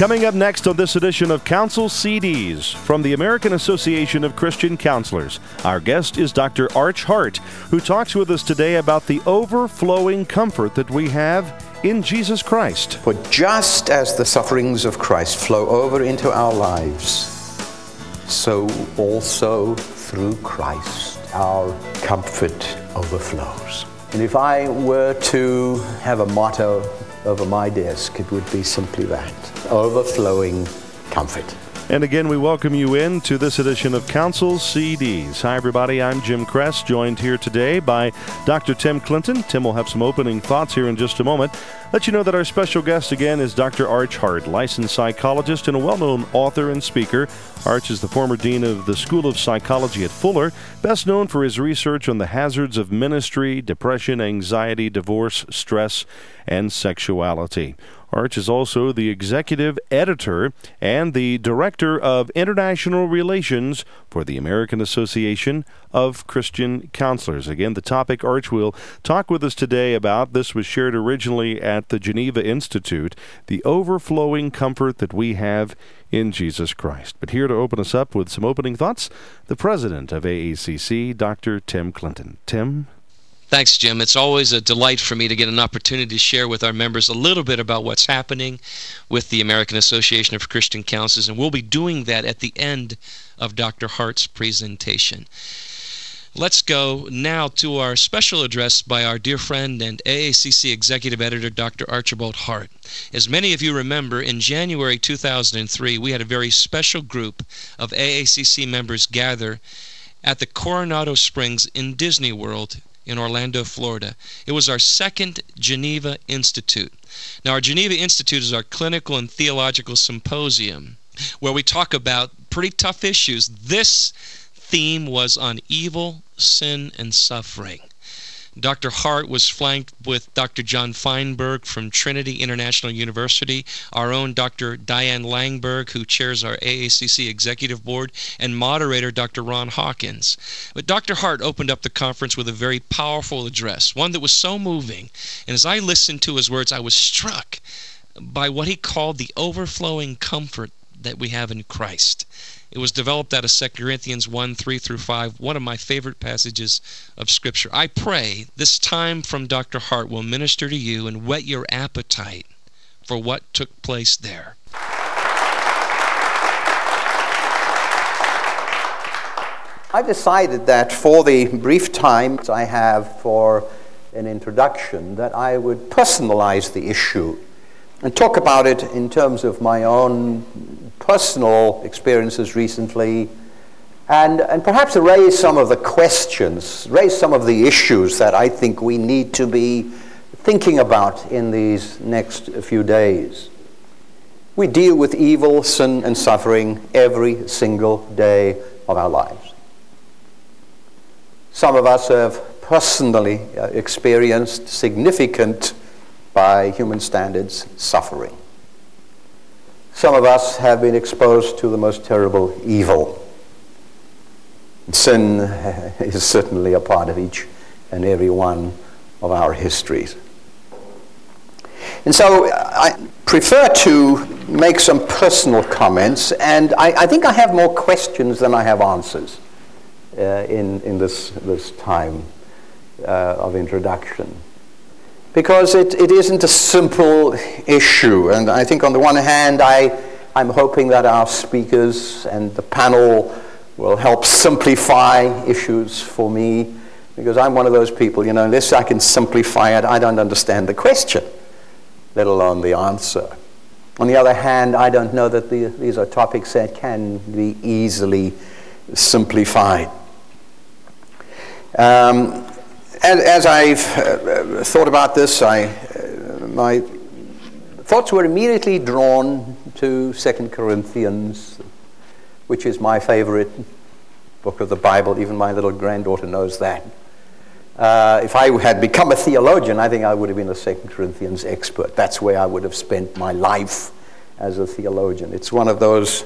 Coming up next on this edition of Counsel CDs from the American Association of Christian Counselors, our guest is Dr. Arch Hart, who talks with us today about the overflowing comfort that we have in Jesus Christ. For just as the sufferings of Christ flow over into our lives, so also through Christ our comfort overflows. And if I were to have a motto over my desk, it would be simply that overflowing comfort. And again, we welcome you in to this edition of Counsel CDs. Hi, everybody. I'm Jim Kress, joined here today by Dr. Tim Clinton. Tim will have some opening thoughts here in just a moment. Let you know that our special guest again is Dr. Arch Hart, licensed psychologist and a well known author and speaker. Arch is the former dean of the School of Psychology at Fuller, best known for his research on the hazards of ministry, depression, anxiety, divorce, stress, and sexuality. Arch is also the executive editor and the director of international relations for the American Association of Christian Counselors. Again, the topic Arch will talk with us today about this was shared originally at the Geneva Institute the overflowing comfort that we have in Jesus Christ. But here to open us up with some opening thoughts, the president of AACC, Dr. Tim Clinton. Tim? Thanks, Jim. It's always a delight for me to get an opportunity to share with our members a little bit about what's happening with the American Association of Christian Counselors, and we'll be doing that at the end of Dr. Hart's presentation. Let's go now to our special address by our dear friend and AACC Executive Editor, Dr. Archibald Hart. As many of you remember, in January 2003, we had a very special group of AACC members gather at the Coronado Springs in Disney World in Orlando, Florida. It was our second Geneva Institute. Now, our Geneva Institute is our clinical and theological symposium where we talk about pretty tough issues. This theme was on evil, sin, and suffering. Dr. Hart was flanked with Dr. John Feinberg from Trinity International University, our own Dr. Diane Langberg, who chairs our AACC Executive Board, and moderator Dr. Ron Hawkins. But Dr. Hart opened up the conference with a very powerful address, one that was so moving. And as I listened to his words, I was struck by what he called the overflowing comfort that we have in Christ. It was developed out of 2 Corinthians 1 3 through 5, one of my favorite passages of Scripture. I pray this time from Dr. Hart will minister to you and whet your appetite for what took place there. I've decided that for the brief time I have for an introduction, that I would personalize the issue and talk about it in terms of my own personal experiences recently, and, and perhaps raise some of the questions, raise some of the issues that I think we need to be thinking about in these next few days. We deal with evil, sin, and suffering every single day of our lives. Some of us have personally uh, experienced significant, by human standards, suffering. Some of us have been exposed to the most terrible evil. Sin is certainly a part of each and every one of our histories. And so I prefer to make some personal comments, and I, I think I have more questions than I have answers uh, in, in this, this time uh, of introduction because it, it isn't a simple issue. And I think on the one hand, I, I'm hoping that our speakers and the panel will help simplify issues for me because I'm one of those people, you know, unless I can simplify it, I don't understand the question, let alone the answer. On the other hand, I don't know that the, these are topics that can be easily simplified. Um, as, as I've uh, thought about this, I, uh, my thoughts were immediately drawn to 2 Corinthians, which is my favorite book of the Bible. Even my little granddaughter knows that. Uh, if I had become a theologian, I think I would have been a 2 Corinthians expert. That's where I would have spent my life as a theologian. It's one of those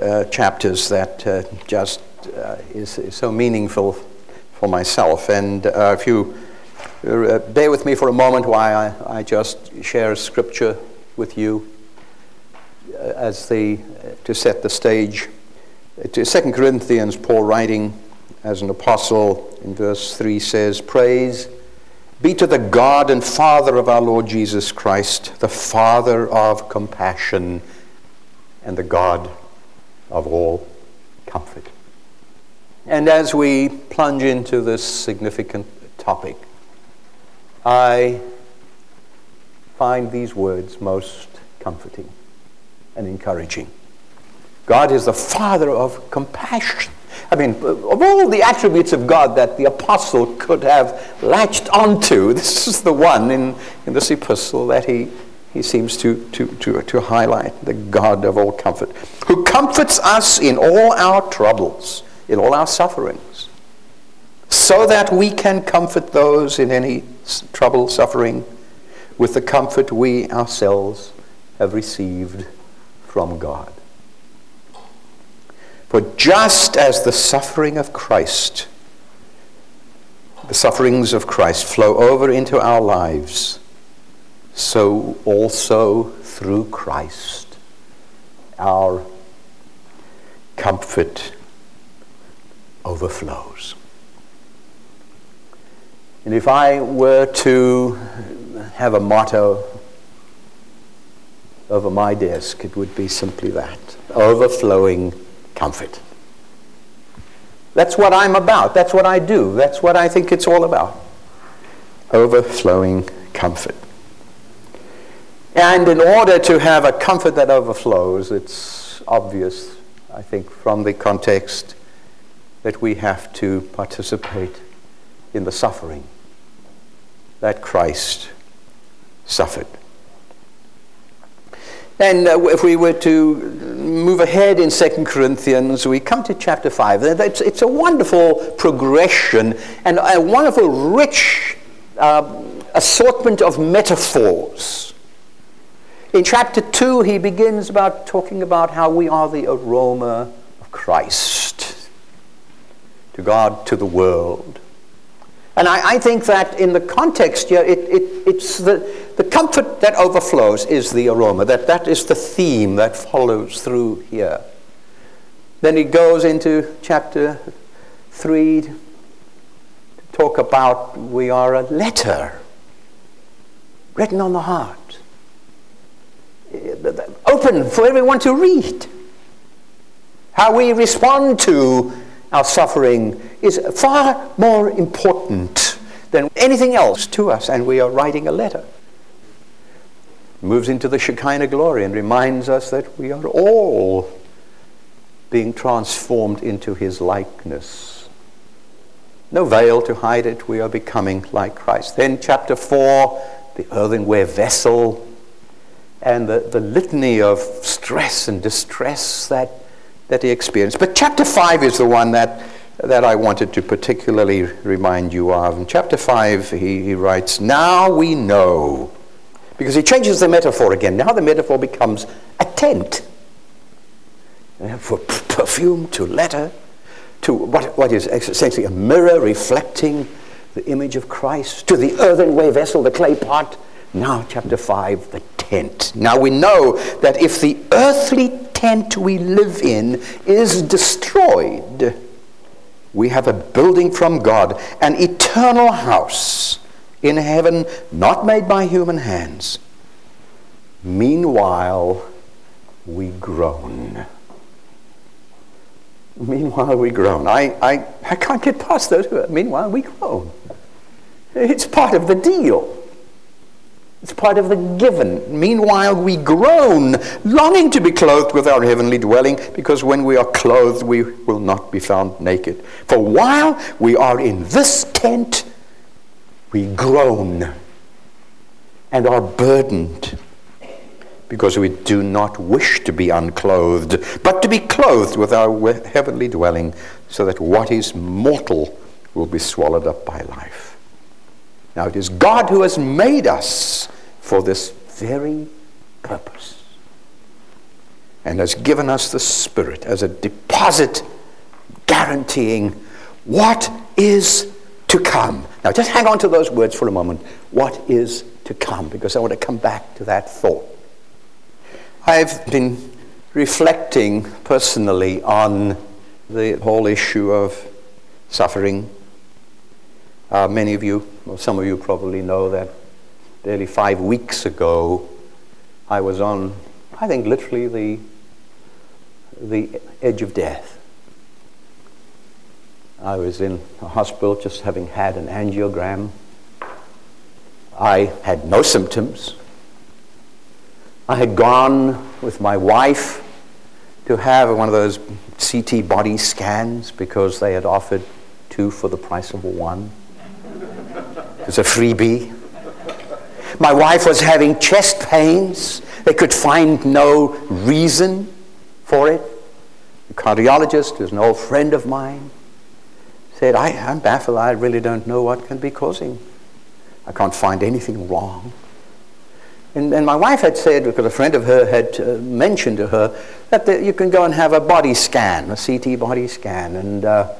uh, chapters that just is, is so meaningful for myself. And uh, if you uh, bear with me for a moment while I, I just share scripture with you. uh, as the, uh, to set the stage. To 2 Corinthians, Paul writing as an apostle in verse 3 says, Praise be to the God and Father of our Lord Jesus Christ, the Father of compassion and the God of all comfort. And as we plunge into this significant topic, I find these words most comforting and encouraging. God is the Father of compassion. I mean, of all the attributes of God that the apostle could have latched onto, this is the one in, in this epistle that he, he seems to, to, to, to highlight the God of all comfort, who comforts us in all our troubles, in all our sufferings, so that we can comfort those in any trouble, suffering, with the comfort we ourselves have received from God. For just as the suffering of Christ, the sufferings of Christ flow over into our lives, so also through Christ our comfort overflows. And if I were to have a motto over my desk, it would be simply that overflowing comfort. That's what I'm about. That's what I do. That's what I think it's all about. Overflowing comfort. And in order to have a comfort that overflows, it's obvious, I think, from the context that we have to participate in the suffering that Christ suffered. And uh, if we were to move ahead in 2 Corinthians, we come to chapter 5. It's, a wonderful progression and a wonderful, rich uh, assortment of metaphors. In chapter 2, he begins about talking about how we are the aroma of Christ to God, to the world. And I, I, think that in the context here, it, it, it's the, the comfort that overflows is the aroma. That, that is the theme that follows through here. Then he goes into chapter 3 to talk about we are a letter written on the heart, open for everyone to read. How we respond to our suffering is far more important than anything else to us, and we are writing a letter. Moves into the Shekinah glory and reminds us that we are all being transformed into his likeness. No veil to hide it, we are becoming like Christ. Then, chapter 4, the earthenware vessel and the, the litany of stress and distress that that he experienced. But chapter 5 is the one that, that I wanted to particularly remind you of. In chapter 5, he, he writes, Now we know. Because he changes the metaphor again. Now the metaphor becomes a tent. For perfume to letter to what, what is essentially a mirror reflecting the image of Christ, to the earthenware vessel, the clay pot. Now, chapter 5, the tent. Now we know that if the earthly tent we live in is destroyed, we have a building from God, an eternal house in heaven, not made by human hands. Meanwhile, we groan. Meanwhile, we groan. I, I, I can't get past that. Meanwhile, we groan. It's part of the deal. It's part of the given. Meanwhile, we groan, longing to be clothed with our heavenly dwelling, because when we are clothed, we will not be found naked. For while we are in this tent, we groan and are burdened, because we do not wish to be unclothed, but to be clothed with our heavenly dwelling, so that what is mortal will be swallowed up by life. Now, it is God who has made us for this very purpose and has given us the Spirit as a deposit guaranteeing what is to come. Now, just hang on to those words for a moment. What is to come? Because I want to come back to that thought. I've been reflecting personally on the whole issue of suffering. Uh, many of you, or some of you probably know that nearly five weeks ago, I was on, I think, literally the, the edge of death. I was in a hospital just having had an angiogram. I had no symptoms. I had gone with my wife to have one of those CT body scans because they had offered two for the price of one. It was a freebie. My wife was having chest pains. They could find no reason for it. The cardiologist, who's an old friend of mine, said, I, am baffled. I really don't know what can be causing. I can't find anything wrong. And, and my wife had said, because a friend of her had uh, mentioned to her, that the, you can go and have a body scan, a CT body scan. And uh,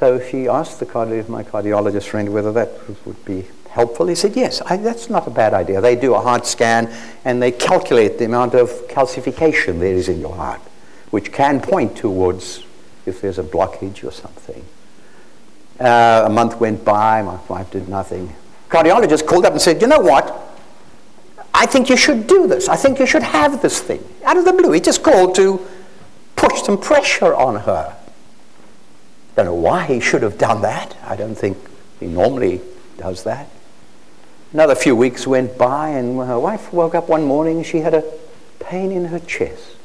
so she asked the cardi- my cardiologist friend whether that would be helpful. He said, yes, I, that's not a bad idea. They do a heart scan and they calculate the amount of calcification there is in your heart, which can point towards if there's a blockage or something. Uh, a month went by, my wife did nothing. Cardiologist called up and said, you know what? I think you should do this. I think you should have this thing. Out of the blue. He just called to push some pressure on her. Don't know why he should have done that. I don't think he normally does that. Another few weeks went by, and her wife woke up one morning. She had a pain in her chest.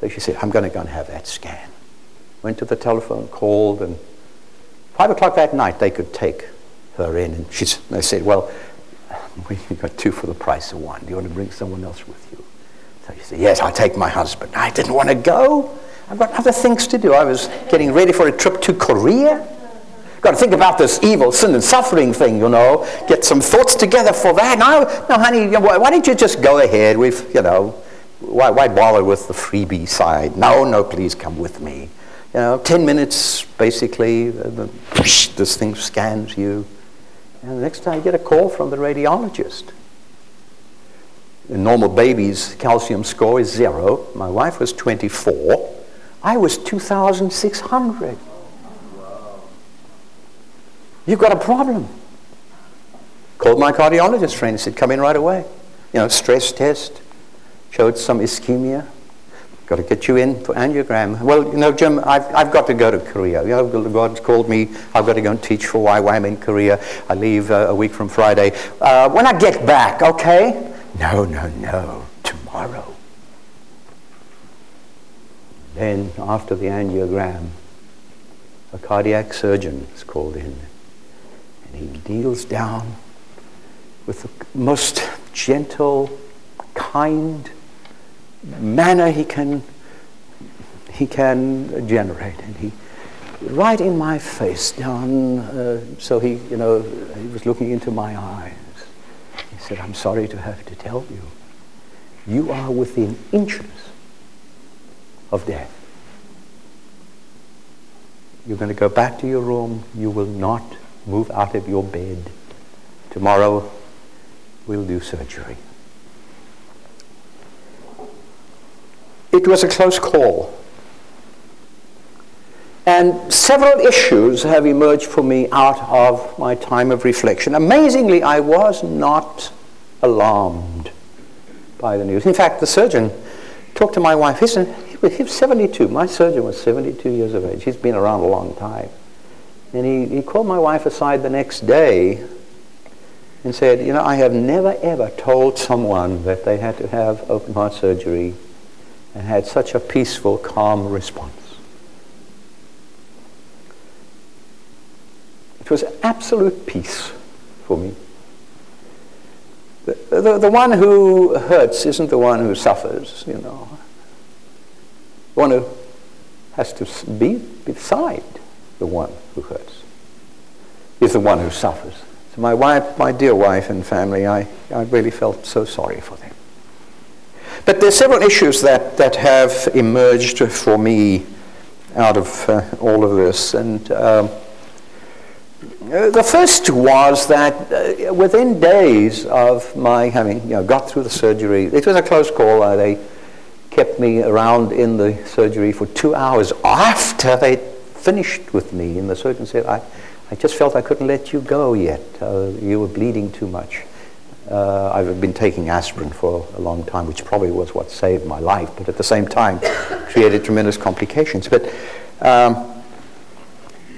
So she said, I'm going to go and have that scan. Went to the telephone, called, and five o'clock that night they could take her in. And she, they said, Well, we've got two for the price of one. Do you want to bring someone else with you? So she said, Yes, I'll take my husband. I didn't want to go. I've got other things to do. I was getting ready for a trip to Korea. Got to think about this evil, sin, and suffering thing, you know. Get some thoughts together for that. No, no, honey, why don't you just go ahead? We've, you know, why, why bother with the freebie side? No, no, please come with me. You know, 10 minutes, basically, this thing scans you. And the next time you get a call from the radiologist. A normal baby's calcium score is zero. My wife was 24. I was 2,600. You've got a problem. Called my cardiologist friend and said, come in right away. You know, stress test, showed some ischemia. Got to get you in for angiogram. Well, you know, Jim, I've, I've got to go to Korea. You know, God's called me. I've got to go and teach for YWAM in Korea. I leave uh, a week from Friday. Uh, when I get back, okay? No, no, no. Tomorrow. Then, after the angiogram, a cardiac surgeon is called in. And he kneels down with the most gentle, kind manner he can, he can generate. And he, right in my face, down, uh, so he, you know, he was looking into my eyes. He said, I'm sorry to have to tell you, you are within inches of death. You're going to go back to your room. You will not move out of your bed. Tomorrow, we'll do surgery. It was a close call. And several issues have emerged for me out of my time of reflection. Amazingly, I was not alarmed by the news. In fact, the surgeon talked to my wife. He said, he was 72. My surgeon was 72 years of age. He's been around a long time. And he, he called my wife aside the next day and said, You know, I have never ever told someone that they had to have open heart surgery and had such a peaceful, calm response. It was absolute peace for me. The, the, the, one who hurts isn't the one who suffers, you know. One who has to be beside the one who hurts is the one who suffers. So my wife, my dear wife and family, I, I really felt so sorry for them. But there's several issues that, that have emerged for me out of uh, all of this. And um, the first was that uh, within days of my having you know, got through the surgery, it was a close call. Uh, they kept me around in the surgery for two hours after they finished with me. And the surgeon said, I, I just felt I couldn't let you go yet. Uh, you were bleeding too much. Uh, I've been taking aspirin for a long time, which probably was what saved my life, but at the same time created tremendous complications. But um,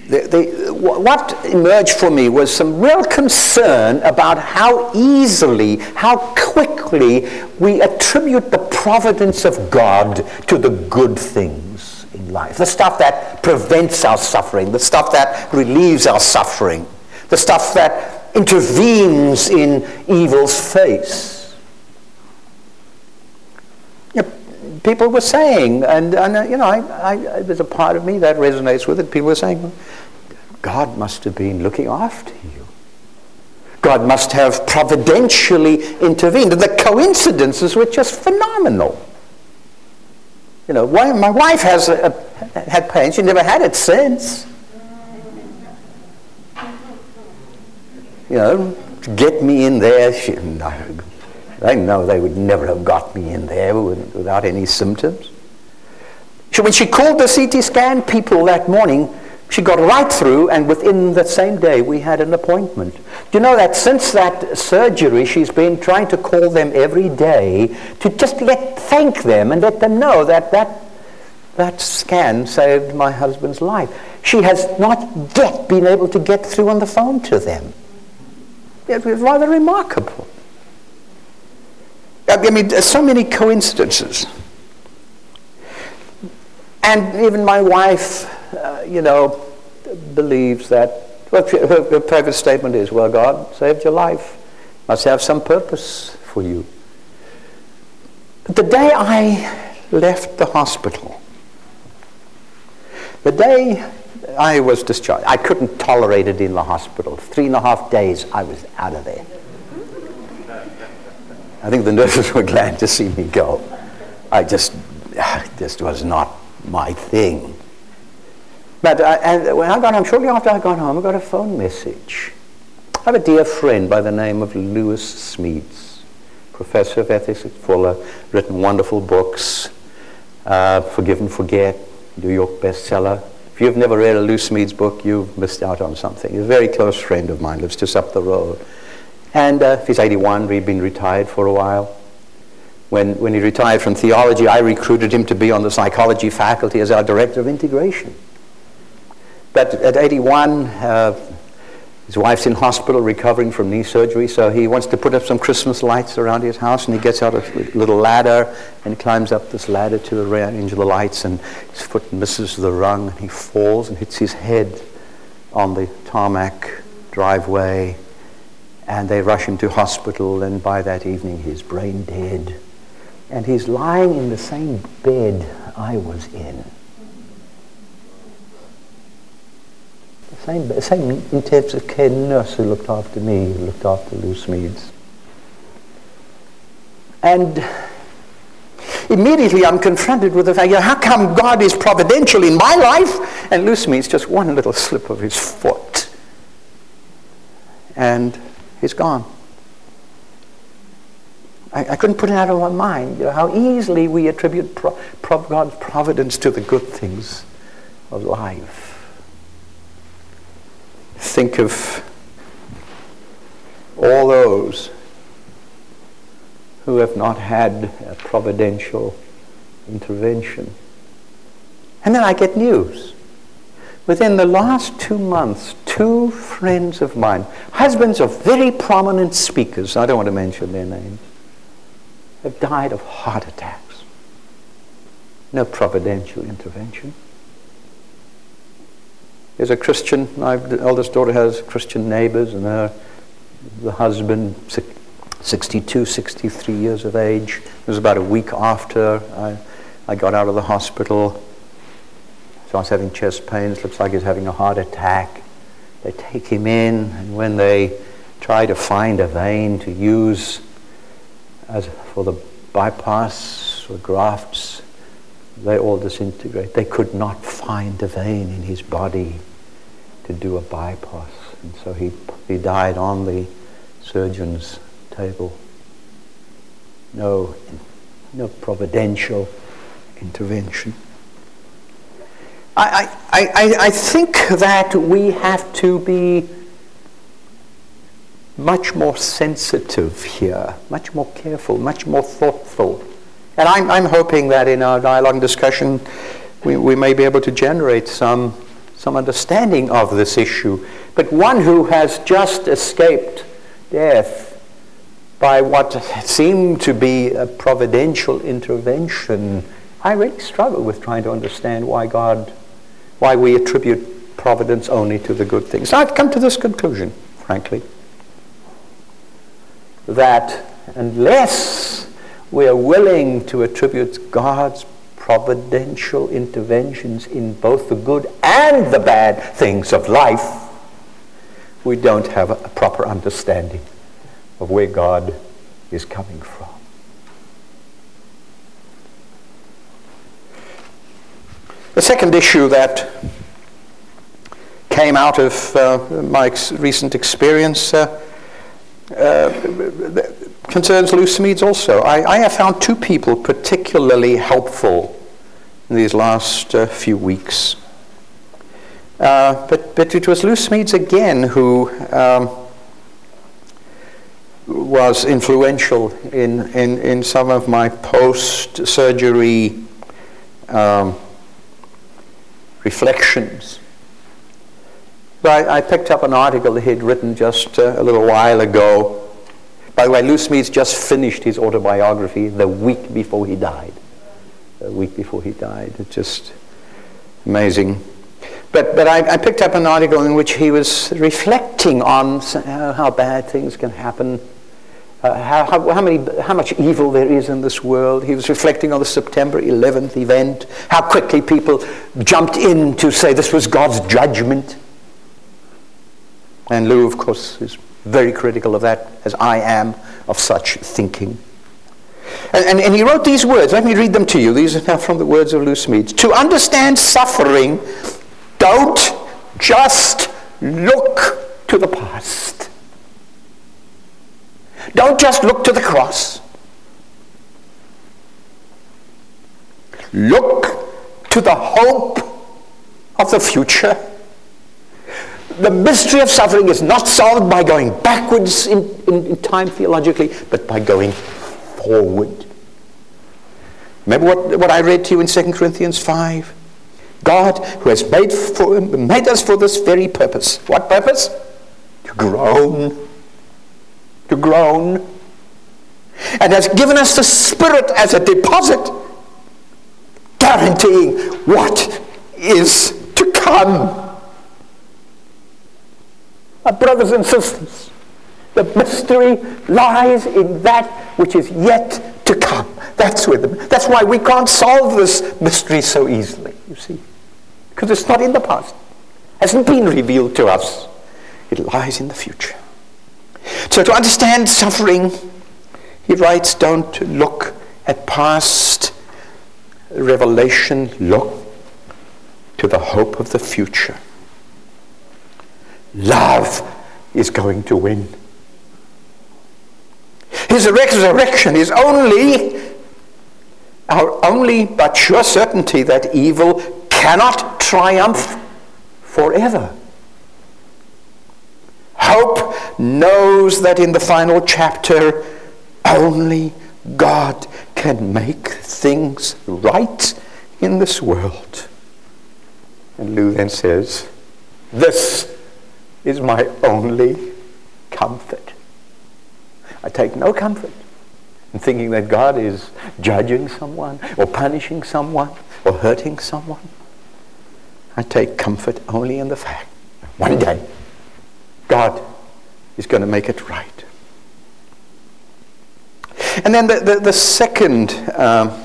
the, the, what emerged for me was some real concern about how easily, how quickly we attribute providence of God to the good things in life. The stuff that prevents our suffering, the stuff that relieves our suffering, the stuff that intervenes in evil's face. people were saying, and, and uh, you know, I, I, there's a part of me that resonates with it. People were saying, God must have been looking after you. God must have providentially intervened. And the coincidences were just phenomenal. You know, my wife has a, a, had pain. She never had it since. You know, get me in there. She, no, I know they would never have got me in there without any symptoms. So when she called the CT scan people that morning, she got right through, and within the same day, we had an appointment. Do you know that since that surgery, she's been trying to call them every day to just let thank them and let them know that that, that scan saved my husband's life. She has not yet been able to get through on the phone to them. It was rather remarkable. I mean, so many coincidences. And even my wife you know, believes that, well, her, private statement is, well, God saved your life, must have some purpose for you. The day I left the hospital, the day I was discharged, I couldn't tolerate it in the hospital. Three and a half days, I was out of there. I think the nurses were glad to see me go. I just, just was not my thing. But I, and when I got home, shortly after I got home, I got a phone message. I have a dear friend by the name of Lewis Smedes, professor of ethics at Fuller, written wonderful books, uh, Forgive and Forget, New York bestseller. If you've never read a Lewis Smedes book, you've missed out on something. He's a very close friend of mine, lives just up the road. And uh, he's 81, he'd been retired for a while. When, when he retired from theology, I recruited him to be on the psychology faculty as our director of integration. But at 81, uh, his wife's in hospital recovering from knee surgery, so he wants to put up some Christmas lights around his house, and he gets out a little ladder and climbs up this ladder to arrange the lights, and his foot misses the rung, and he falls and hits his head on the tarmac driveway, and they rush him to hospital, and by that evening he's brain dead. And he's lying in the same bed I was in. Same, same intensive care nurse who looked after me, who looked after Lou Smedes. And immediately I'm confronted with the fact, you know, how come God is providential in my life and Lou Smedes just one little slip of his foot? And he's gone. I, I couldn't put it out of my mind you know, how easily we attribute pro- pro- God's providence to the good things of life think of all those who have not had a providential intervention. And then I get news. Within the last two months, two friends of mine, husbands of very prominent speakers, I don't want to mention their names, have died of heart attacks. No providential intervention. There's a Christian, my eldest daughter has Christian neighbors, and her, the husband, 62, 63 years of age. It was about a week after I, I got out of the hospital. So I was having chest pains, looks like he's having a heart attack. They take him in, and when they try to find a vein to use as for the bypass or grafts, they all disintegrate. They could not find a vein in his body to do a bypass. And so he, he died on the surgeon's table. No, no providential intervention. I, I, I, I think that we have to be much more sensitive here, much more careful, much more thoughtful. And I'm, I'm hoping that in our dialogue and discussion, we, we may be able to generate some, some understanding of this issue. But one who has just escaped death by what seemed to be a providential intervention, I really struggle with trying to understand why God, why we attribute providence only to the good things. I've come to this conclusion, frankly, that unless we are willing to attribute God's providential interventions in both the good and the bad things of life, we don't have a proper understanding of where God is coming from. The second issue that came out of uh, my ex- recent experience uh, uh, concerns Smedes also. I, I, have found two people particularly helpful in these last uh, few weeks. Uh, but, but it was Lou Smedes again who um, was influential in, in, in some of my post surgery um, reflections. I, I, picked up an article that he'd written just uh, a little while ago. By the way, Lou Smedes just finished his autobiography the week before he died. A week before he died. It's just amazing. But, but I, I, picked up an article in which he was reflecting on how bad things can happen uh, how, how, how, many, how much evil there is in this world. He was reflecting on the September 11th event, how quickly people jumped in to say this was God's judgment. And Lou, of course, is very critical of that, as I am of such thinking. And, and, and, he wrote these words. Let me read them to you. These are now from the words of Lou Smedes. To understand suffering, don't just look to the past. Don't just look to the cross. Look to the hope of the future. The mystery of suffering is not solved by going backwards in, in, in time theologically, but by going forward. Remember what, what I read to you in 2 Corinthians 5? God, who has made, for, made us for this very purpose. What purpose? To groan to groan, and has given us the Spirit as a deposit, guaranteeing what is to come. My brothers and sisters, the mystery lies in that which is yet to come. That's where the, that's why we can't solve this mystery so easily, you see. Because it's not in the past. It hasn't been revealed to us. It lies in the future. So to understand suffering, he writes, don't look at past revelation, look to the hope of the future. Love is going to win. His resurrection is only our only but sure certainty that evil cannot triumph forever. Hope knows that in the final chapter, only God can make things right in this world. And Lou then says, This is my only comfort. I take no comfort in thinking that God is judging someone or punishing someone or hurting someone. I take comfort only in the fact that one day God is going to make it right. And then the, the, the second, um, uh,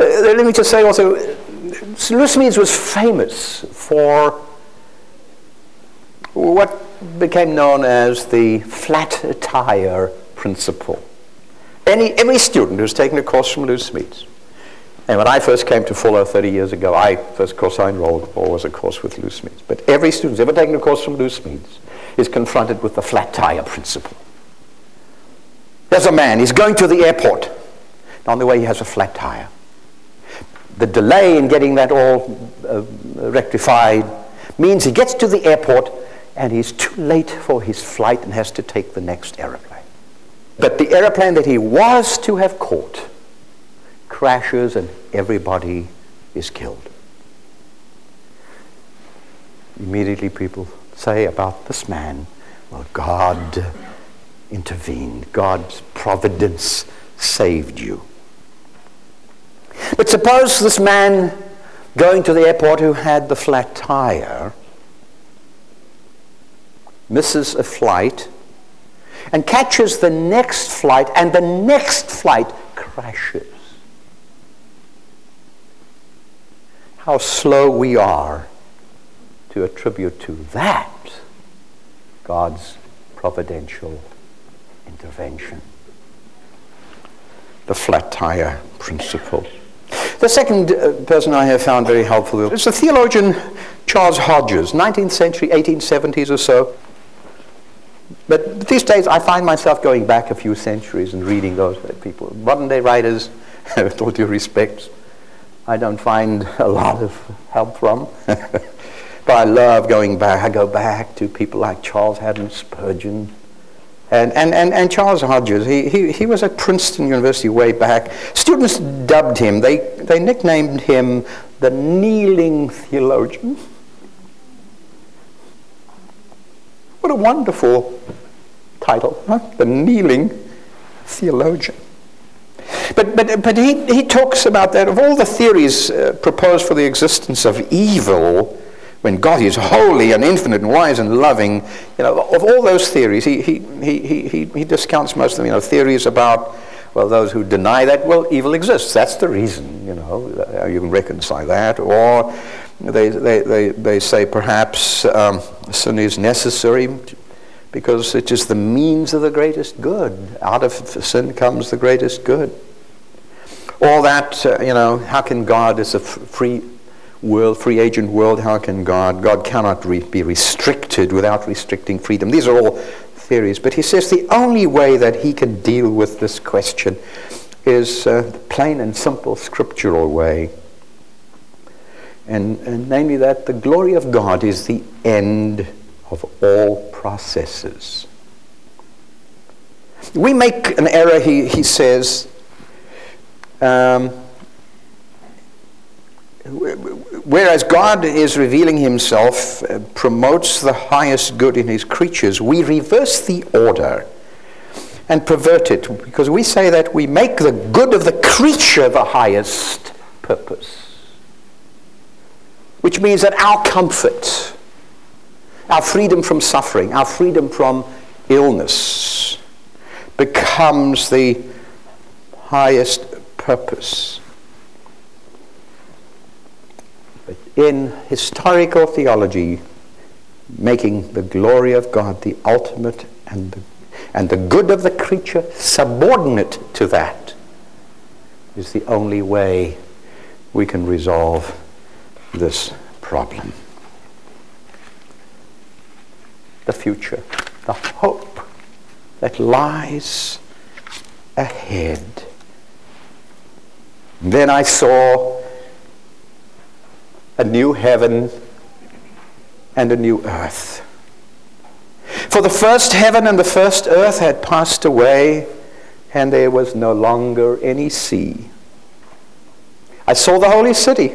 let me just say also, Lewis Smedes was famous for what became known as the flat tire principle. Any, every student who's taken a course from Lewis Smedes And when I first came to Fuller 30 years ago, I first course I enrolled for was a course with Lou Smedes. But every student who's ever taken a course from Lou Smedes is confronted with the flat tire principle. There's a man, he's going to the airport. And On the way, he has a flat tire. The delay in getting that all uh, rectified means he gets to the airport and he's too late for his flight and has to take the next aeroplane. But the aeroplane that he was to have caught crashes and everybody is killed. Immediately, people say about this man, well, God intervened, God's providence saved you. But suppose this man going to the airport who had the flat tire misses a flight and catches the next flight, and the next flight crashes. How slow we are to attribute to that God's providential intervention. The flat tire principle. The second uh, person I have found very helpful is the theologian Charles Hodges, 19th century, 1870s or so. But these days I find myself going back a few centuries and reading those people. Modern day writers, with all due respect, I don't find a lot of help from. but I love going back. I go back to people like Charles Haddon Spurgeon, and, and, and, and Charles Hodges, he, he, he was at Princeton University way back. Students dubbed him, they, they nicknamed him the kneeling theologian. What a wonderful title, huh? the kneeling theologian. But, but, but he, he talks about that of all the theories uh, proposed for the existence of evil, when God is holy and infinite and wise and loving, you know, of all those theories, he, he, he, he, he discounts most of them. You know, theories about, well, those who deny that, well, evil exists. That's the reason, you know, you can reconcile that. Or they, they, they, they say perhaps um, sin is necessary because it is the means of the greatest good. Out of sin comes the greatest good. All that, uh, you know, how can God, as a free world, free agent world, how can God? God cannot re- be restricted without restricting freedom. These are all theories. But he says the only way that he can deal with this question is uh, the plain and simple scriptural way. And, and namely, that the glory of God is the end of all processes. We make an error, he, he says. Um, whereas God is revealing himself, uh, promotes the highest good in his creatures, we reverse the order and pervert it because we say that we make the good of the creature the highest purpose. Which means that our comfort, our freedom from suffering, our freedom from illness becomes the highest purpose. But in historical theology, making the glory of God the ultimate and the, and the good of the creature subordinate to that is the only way we can resolve this problem. The future, the hope that lies ahead. Then I saw a new heaven and a new earth. For the first heaven and the first earth had passed away, and there was no longer any sea. I saw the holy city,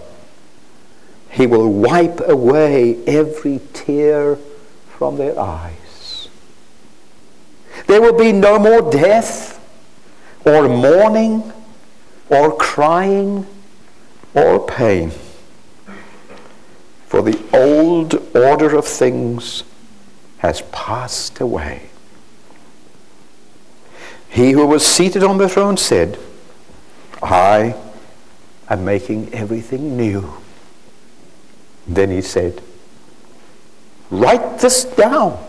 He will wipe away every tear from their eyes. There will be no more death or mourning or crying or pain. For the old order of things has passed away. He who was seated on the throne said, I am making everything new. Then he said, Write this down,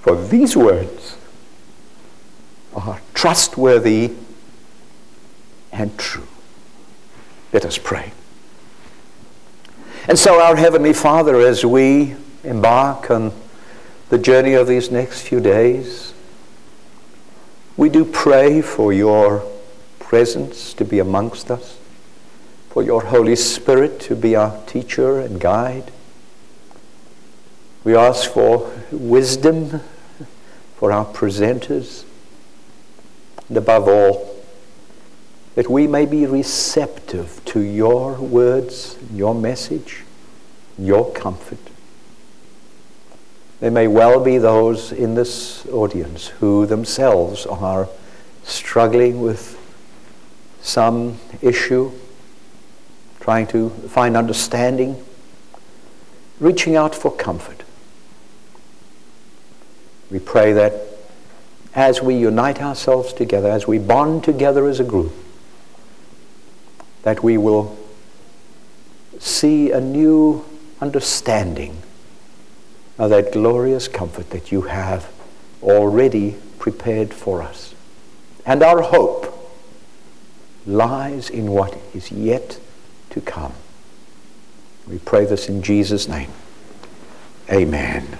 for these words are trustworthy and true. Let us pray. And so, our Heavenly Father, as we embark on the journey of these next few days, we do pray for your presence to be amongst us, for your Holy Spirit to be our teacher and guide. We ask for wisdom for our presenters, and above all, that we may be receptive to your words, your message, your comfort. There may well be those in this audience who themselves are struggling with some issue, trying to find understanding, reaching out for comfort. We pray that as we unite ourselves together, as we bond together as a group, that we will see a new understanding of that glorious comfort that you have already prepared for us. And our hope lies in what is yet to come. We pray this in Jesus' name. Amen.